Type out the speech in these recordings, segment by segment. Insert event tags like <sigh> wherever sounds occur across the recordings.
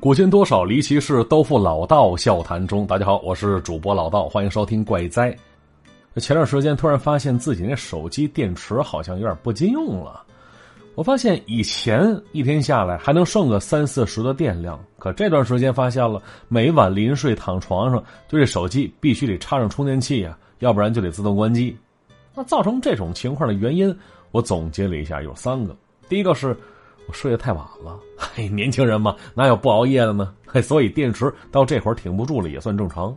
古今多少离奇事，都付老道笑谈中。大家好，我是主播老道，欢迎收听怪哉。前段时间突然发现自己那手机电池好像有点不经用了。我发现以前一天下来还能剩个三四十的电量，可这段时间发现了，每晚临睡躺床上，就这手机必须得插上充电器啊，要不然就得自动关机。那造成这种情况的原因，我总结了一下，有三个。第一个是。我睡得太晚了，嘿，年轻人嘛，哪有不熬夜的呢？嘿，所以电池到这会儿挺不住了，也算正常。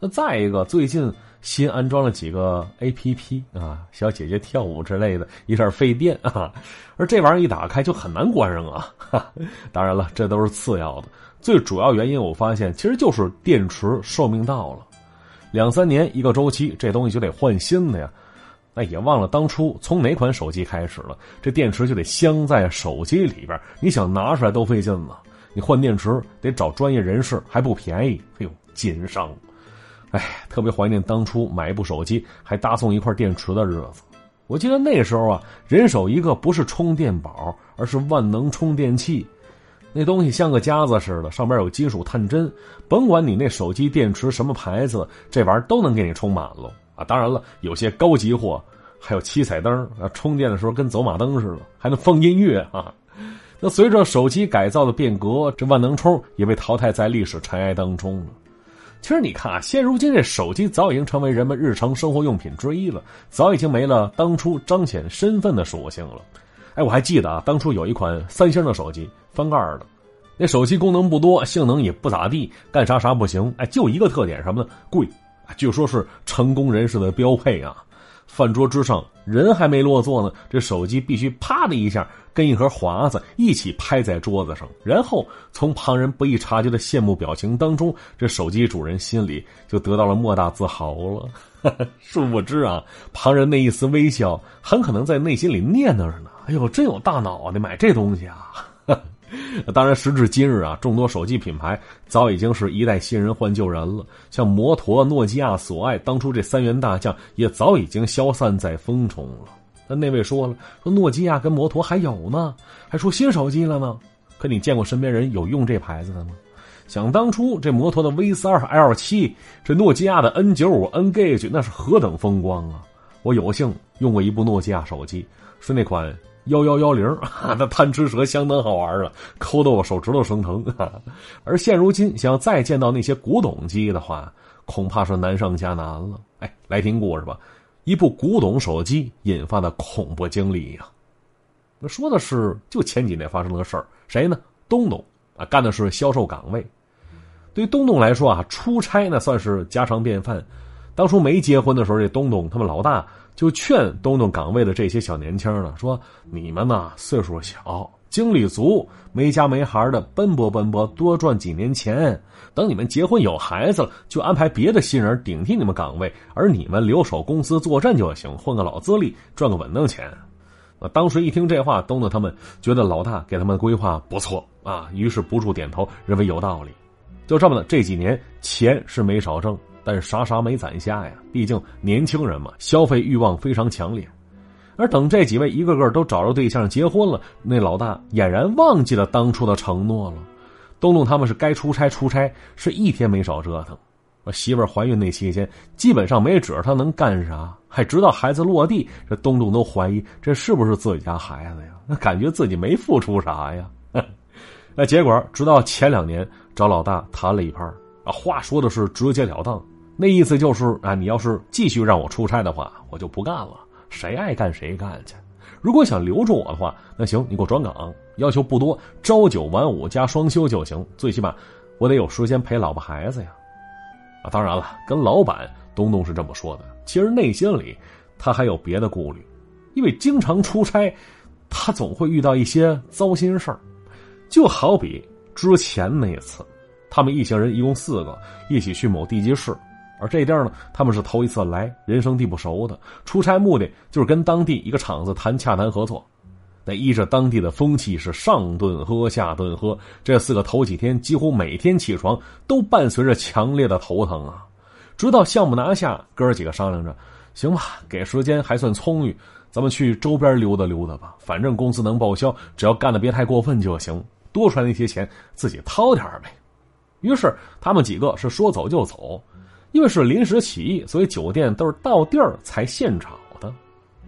那再一个，最近新安装了几个 A P P 啊，小姐姐跳舞之类的，有点费电啊。而这玩意儿一打开就很难关上啊。<laughs> 当然了，这都是次要的，最主要原因我发现其实就是电池寿命到了，两三年一个周期，这东西就得换新的呀。那也忘了当初从哪款手机开始了，这电池就得镶在手机里边，你想拿出来都费劲了。你换电池得找专业人士，还不便宜，哎呦，奸商！哎，特别怀念当初买一部手机还搭送一块电池的日子。我记得那时候啊，人手一个不是充电宝，而是万能充电器，那东西像个夹子似的，上边有金属探针，甭管你那手机电池什么牌子，这玩意儿都能给你充满了。啊，当然了，有些高级货还有七彩灯啊，充电的时候跟走马灯似的，还能放音乐啊。那随着手机改造的变革，这万能充也被淘汰在历史尘埃当中了。其实你看啊，现如今这手机早已经成为人们日常生活用品之一了，早已经没了当初彰显身份的属性了。哎，我还记得啊，当初有一款三星的手机，翻盖的，那手机功能不多，性能也不咋地，干啥啥不行，哎，就一个特点什么呢？贵。据说是成功人士的标配啊！饭桌之上，人还没落座呢，这手机必须啪的一下跟一盒华子一起拍在桌子上，然后从旁人不易察觉的羡慕表情当中，这手机主人心里就得到了莫大自豪了。<laughs> 殊不知啊，旁人那一丝微笑，很可能在内心里念叨着呢：“哎呦，真有大脑袋买这东西啊！” <laughs> 当然，时至今日啊，众多手机品牌早已经是一代新人换旧人了。像摩托、诺基亚、索爱，当初这三员大将也早已经消散在风中了。那那位说了，说诺基亚跟摩托还有呢，还出新手机了呢。可你见过身边人有用这牌子的吗？想当初这摩托的 V 三 L 七，这诺基亚的 N 九五、N Gage，那是何等风光啊！我有幸用过一部诺基亚手机，是那款。幺幺幺零，那贪吃蛇相当好玩了，抠得我手指头生疼。而现如今，想要再见到那些古董机的话，恐怕是难上加难了。哎，来听故事吧，一部古董手机引发的恐怖经历呀。那说的是就前几年发生的事儿，谁呢？东东啊，干的是销售岗位。对东东来说啊，出差那算是家常便饭。当初没结婚的时候，这东东他们老大。就劝东东岗位的这些小年轻呢，说：“你们呢，岁数小，精力足，没家没孩的，奔波奔波，多赚几年钱。等你们结婚有孩子了，就安排别的新人顶替你们岗位，而你们留守公司坐镇就行，混个老资历，赚个稳当钱。”啊，当时一听这话，东东他们觉得老大给他们的规划不错啊，于是不住点头，认为有道理。就这么的，这几年钱是没少挣。但是啥啥没攒下呀，毕竟年轻人嘛，消费欲望非常强烈。而等这几位一个个都找着对象结婚了，那老大俨然忘记了当初的承诺了。东东他们是该出差出差，是一天没少折腾。我媳妇儿怀孕那期间，基本上没指着他能干啥，还直到孩子落地，这东东都怀疑这是不是自己家孩子呀？那感觉自己没付出啥呀。<laughs> 那结果直到前两年找老大谈了一盘啊，话说的是直截了当。那意思就是啊，你要是继续让我出差的话，我就不干了。谁爱干谁干去。如果想留住我的话，那行，你给我转岗，要求不多，朝九晚五加双休就行。最起码我得有时间陪老婆孩子呀。啊，当然了，跟老板东东是这么说的，其实内心里他还有别的顾虑，因为经常出差，他总会遇到一些糟心事儿。就好比之前那次，他们一行人一共四个，一起去某地级市。而这地儿呢，他们是头一次来，人生地不熟的。出差目的就是跟当地一个厂子谈洽谈合作。那依着当地的风气，是上顿喝，下顿喝。这四个头几天几乎每天起床都伴随着强烈的头疼啊。直到项目拿下，哥儿几个商量着，行吧，给时间还算充裕，咱们去周边溜达溜达吧，反正工资能报销，只要干的别太过分就行。多出来那些钱自己掏点呗。于是他们几个是说走就走，因为是临时起意，所以酒店都是到地儿才现找的。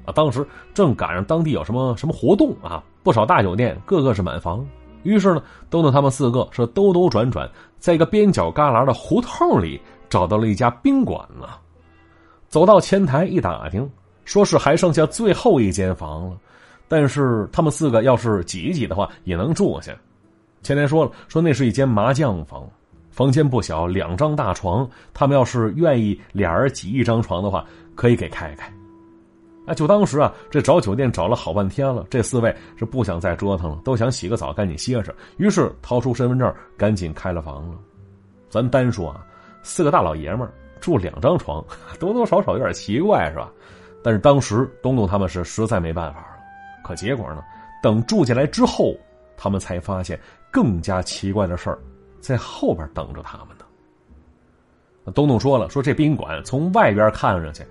啊，当时正赶上当地有什么什么活动啊，不少大酒店个个是满房。于是呢，东东他们四个是兜兜转转，在一个边角旮旯的胡同里找到了一家宾馆呢。走到前台一打听，说是还剩下最后一间房了，但是他们四个要是挤一挤的话，也能住下。前台说了，说那是一间麻将房，房间不小，两张大床。他们要是愿意俩人挤一张床的话，可以给开开。啊，就当时啊，这找酒店找了好半天了，这四位是不想再折腾了，都想洗个澡，赶紧歇着。于是掏出身份证，赶紧开了房了。咱单说啊，四个大老爷们。住两张床，多多少少有点奇怪，是吧？但是当时东东他们是实在没办法了。可结果呢？等住进来之后，他们才发现更加奇怪的事儿在后边等着他们呢。东东说了，说这宾馆从外边看上去，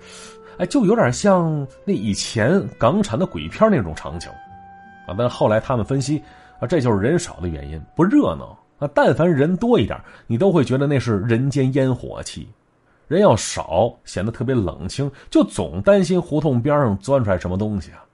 哎，就有点像那以前港产的鬼片那种场景啊。但后来他们分析啊，这就是人少的原因，不热闹啊。但凡人多一点，你都会觉得那是人间烟火气。人要少，显得特别冷清，就总担心胡同边上钻出来什么东西啊。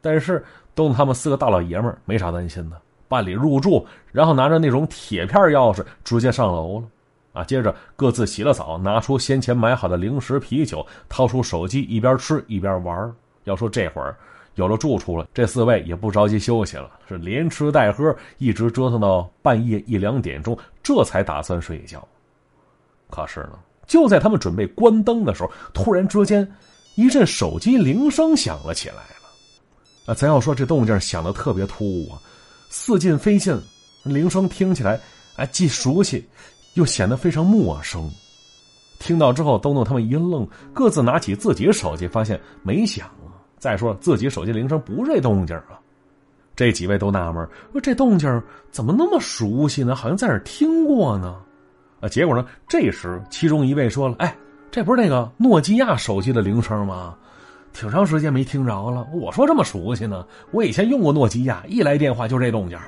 但是东他们四个大老爷们儿没啥担心的，办理入住，然后拿着那种铁片钥匙直接上楼了。啊，接着各自洗了澡，拿出先前买好的零食、啤酒，掏出手机，一边吃一边玩。要说这会儿有了住处了，这四位也不着急休息了，是连吃带喝，一直折腾到半夜一两点钟，这才打算睡觉。可是呢。就在他们准备关灯的时候，突然之间，一阵手机铃声响了起来了。啊，咱要说这动静响的特别突兀啊，似近非近，铃声听起来哎既熟悉，又显得非常陌生。听到之后，东东他们一愣，各自拿起自己手机，发现没响啊。再说自己手机铃声不是这动静啊，这几位都纳闷，说这动静怎么那么熟悉呢？好像在哪听过呢。啊，结果呢？这时，其中一位说了：“哎，这不是那个诺基亚手机的铃声吗？挺长时间没听着了。我说这么熟悉呢，我以前用过诺基亚，一来电话就这动静。”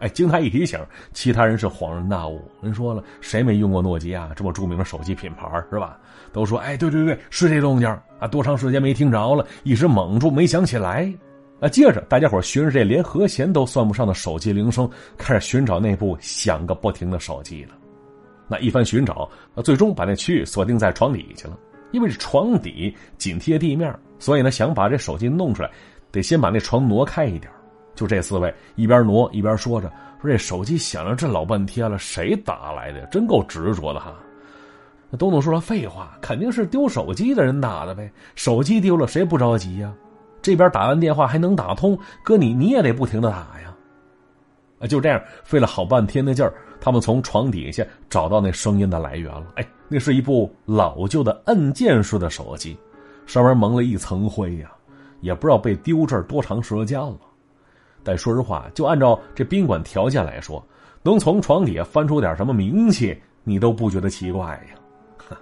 哎，经他一提醒，其他人是恍然大悟。人说了，谁没用过诺基亚这么著名的手机品牌是吧？都说：“哎，对对对，是这动静啊！多长时间没听着了，一时蒙住没想起来。”啊，接着大家伙寻着这连和弦都算不上的手机铃声，开始寻找那部响个不停的手机了。那一番寻找，最终把那区域锁定在床底去了。因为这床底紧贴地面，所以呢，想把这手机弄出来，得先把那床挪开一点。就这四位一边挪一边说着：“说这手机响了这老半天了，谁打来的？真够执着的哈！”那东东说了：“废话，肯定是丢手机的人打的呗。手机丢了，谁不着急呀？这边打完电话还能打通，哥你你也得不停的打呀。”啊，就这样费了好半天的劲儿。他们从床底下找到那声音的来源了。哎，那是一部老旧的按键式的手机，上面蒙了一层灰呀，也不知道被丢这儿多长时间了。但说实话，就按照这宾馆条件来说，能从床底下翻出点什么名气，你都不觉得奇怪呀。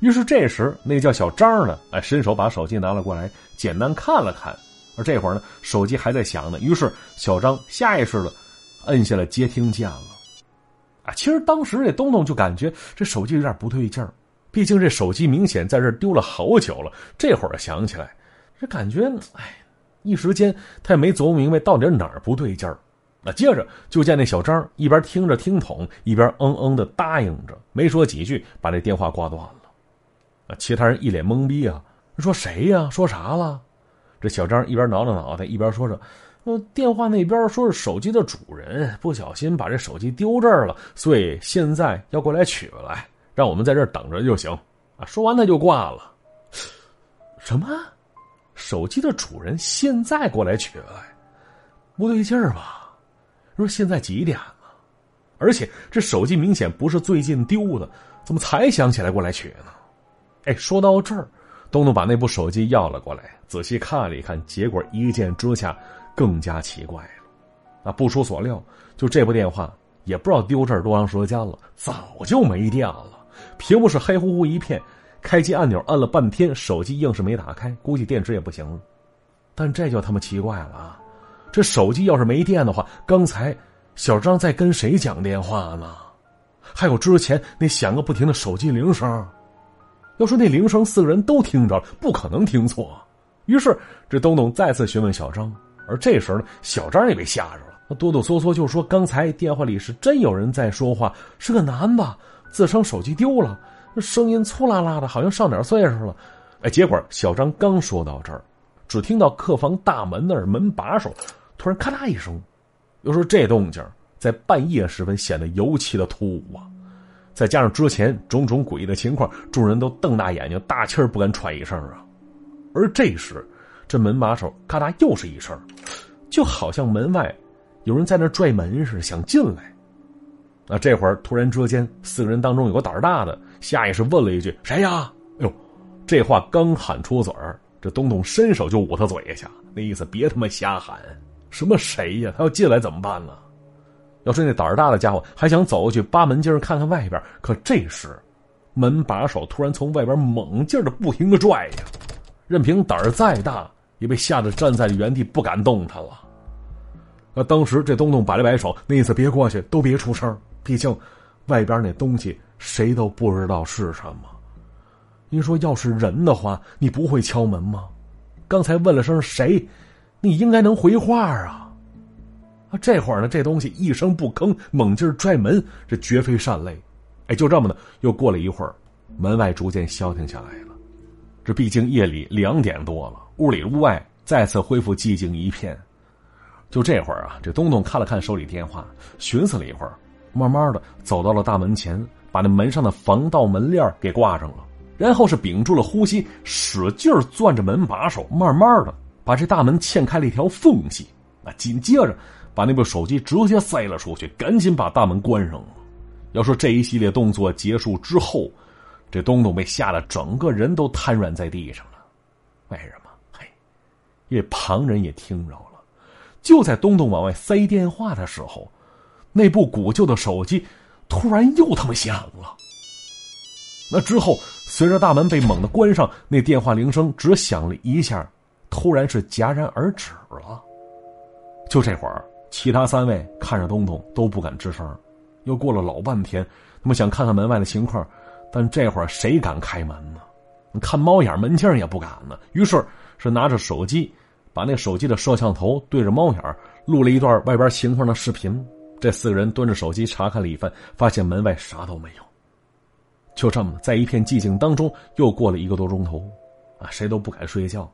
于是这时，那叫小张呢，哎，伸手把手机拿了过来，简单看了看。而这会儿呢，手机还在响呢。于是小张下意识的摁下了接听键了。啊，其实当时这东东就感觉这手机有点不对劲儿，毕竟这手机明显在这丢了好久了。这会儿想起来，这感觉，哎，一时间他也没琢磨明白到底哪儿不对劲儿。那接着就见那小张一边听着听筒，一边嗯嗯的答应着，没说几句，把这电话挂断了。啊，其他人一脸懵逼啊，说谁呀？说啥了？这小张一边挠着脑袋，一边说着。电话那边说是手机的主人不小心把这手机丢这儿了，所以现在要过来取来，让我们在这儿等着就行。啊，说完他就挂了。<laughs> 什么？手机的主人现在过来取来？不对劲儿吧？说现在几点了？而且这手机明显不是最近丢的，怎么才想起来过来取呢？哎，说到这儿，东东把那部手机要了过来，仔细看了一看，结果一见之下。更加奇怪了，啊，不出所料，就这部电话也不知道丢这儿多长时间了，早就没电了，屏幕是黑乎乎一片，开机按钮按了半天，手机硬是没打开，估计电池也不行了。但这就他妈奇怪了啊，这手机要是没电的话，刚才小张在跟谁讲电话呢？还有之前那响个不停的手机铃声，要说那铃声四个人都听着，不可能听错。于是这东东再次询问小张，而这时候呢，小张也被吓着了，他哆哆嗦嗦就说：“刚才电话里是真有人在说话，是个男的，自称手机丢了，声音粗啦啦的，好像上点岁数了。”哎，结果小张刚说到这儿。只听到客房大门那儿门把手突然咔嗒一声，又说这动静在半夜时分显得尤其的突兀啊！再加上之前种种诡异的情况，众人都瞪大眼睛，大气儿不敢喘一声啊。而这时，这门把手咔嗒又是一声，就好像门外有人在那拽门似的，想进来。那这会儿突然之间，四个人当中有个胆儿大的，下意识问了一句：“谁呀？”哎呦，这话刚喊出嘴儿。这东东伸手就捂他嘴下，那意思别他妈瞎喊，什么谁呀？他要进来怎么办呢？要是那胆儿大的家伙还想走过去扒门襟看看外边，可这时门把手突然从外边猛劲儿的不停的拽呀，任凭胆儿再大，也被吓得站在原地不敢动弹了。那当时这东东摆了摆手，那意思别过去，都别出声，毕竟外边那东西谁都不知道是什么。您说，要是人的话，你不会敲门吗？刚才问了声谁，你应该能回话啊。啊，这会儿呢，这东西一声不吭，猛劲拽门，这绝非善类。哎，就这么的，又过了一会儿，门外逐渐消停下来了。这毕竟夜里两点多了，屋里屋外再次恢复寂静一片。就这会儿啊，这东东看了看手里电话，寻思了一会儿，慢慢的走到了大门前，把那门上的防盗门链给挂上了。然后是屏住了呼吸，使劲攥着门把手，慢慢的把这大门嵌开了一条缝隙。啊，紧接着把那部手机直接塞了出去，赶紧把大门关上了。要说这一系列动作结束之后，这东东被吓得整个人都瘫软在地上了。为什么？嘿，因为旁人也听着了。就在东东往外塞电话的时候，那部古旧的手机突然又他妈响了。那之后。随着大门被猛地关上，那电话铃声只响了一下，突然是戛然而止了。就这会儿，其他三位看着东东都不敢吱声。又过了老半天，他们想看看门外的情况，但这会儿谁敢开门呢？看猫眼门镜也不敢呢。于是是拿着手机，把那手机的摄像头对着猫眼录了一段外边情况的视频。这四个人端着手机查看了一番，发现门外啥都没有。就这么，在一片寂静当中，又过了一个多钟头，啊，谁都不敢睡觉。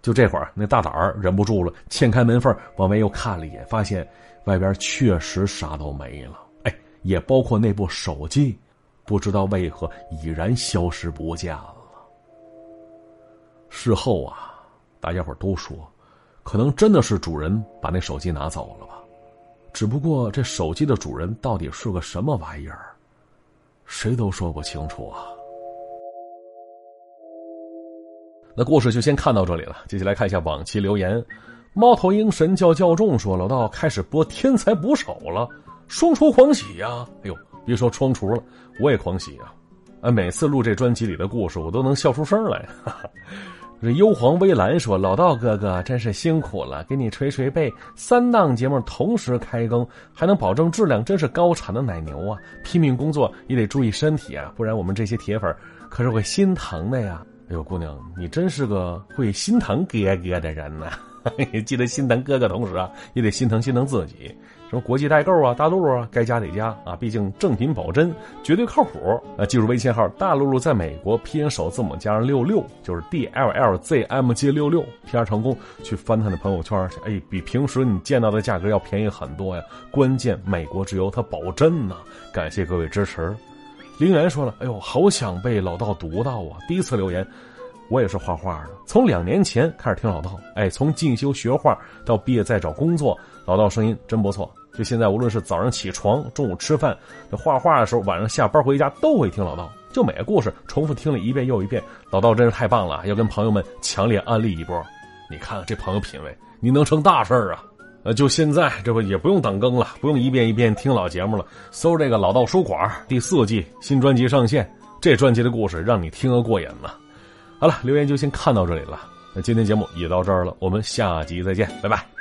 就这会儿，那大胆儿忍不住了，掀开门缝往外又看了一眼，发现外边确实啥都没了。哎，也包括那部手机，不知道为何已然消失不见了。事后啊，大家伙都说，可能真的是主人把那手机拿走了吧。只不过这手机的主人到底是个什么玩意儿？谁都说不清楚啊！那故事就先看到这里了。接下来看一下往期留言。猫头鹰神教教众说：“老道开始播天才捕手了，双厨狂喜呀！哎呦，别说窗厨了，我也狂喜啊！啊，每次录这专辑里的故事，我都能笑出声来。”哈哈。这幽黄微蓝说：“老道哥哥真是辛苦了，给你捶捶背。三档节目同时开更，还能保证质量，真是高产的奶牛啊！拼命工作也得注意身体啊，不然我们这些铁粉可是会心疼的呀。”哎呦，姑娘，你真是个会心疼哥哥的人呐！<laughs> 记得心疼哥哥，同时啊，也得心疼心疼自己。什么国际代购啊，大露露啊，该加得加啊，毕竟正品保真，绝对靠谱啊！记住微信号，大露露在美国，拼音首字母加上六六，就是 D L L Z M G 六六，PR 成功去翻他的朋友圈去，哎，比平时你见到的价格要便宜很多呀！关键美国直邮它保真呢！感谢各位支持。林源说了，哎呦，好想被老道读到啊！第一次留言。我也是画画的，从两年前开始听老道，哎，从进修学画到毕业再找工作，老道声音真不错。就现在，无论是早上起床、中午吃饭、画画的时候，晚上下班回家，都会听老道。就每个故事重复听了一遍又一遍，老道真是太棒了，要跟朋友们强烈安利一波。你看看这朋友品味，你能成大事啊！呃，就现在这不也不用等更了，不用一遍一遍听老节目了，搜这个老道书馆第四季新专辑上线，这专辑的故事让你听个过瘾呢。好了，留言就先看到这里了。那今天节目也到这儿了，我们下集再见，拜拜。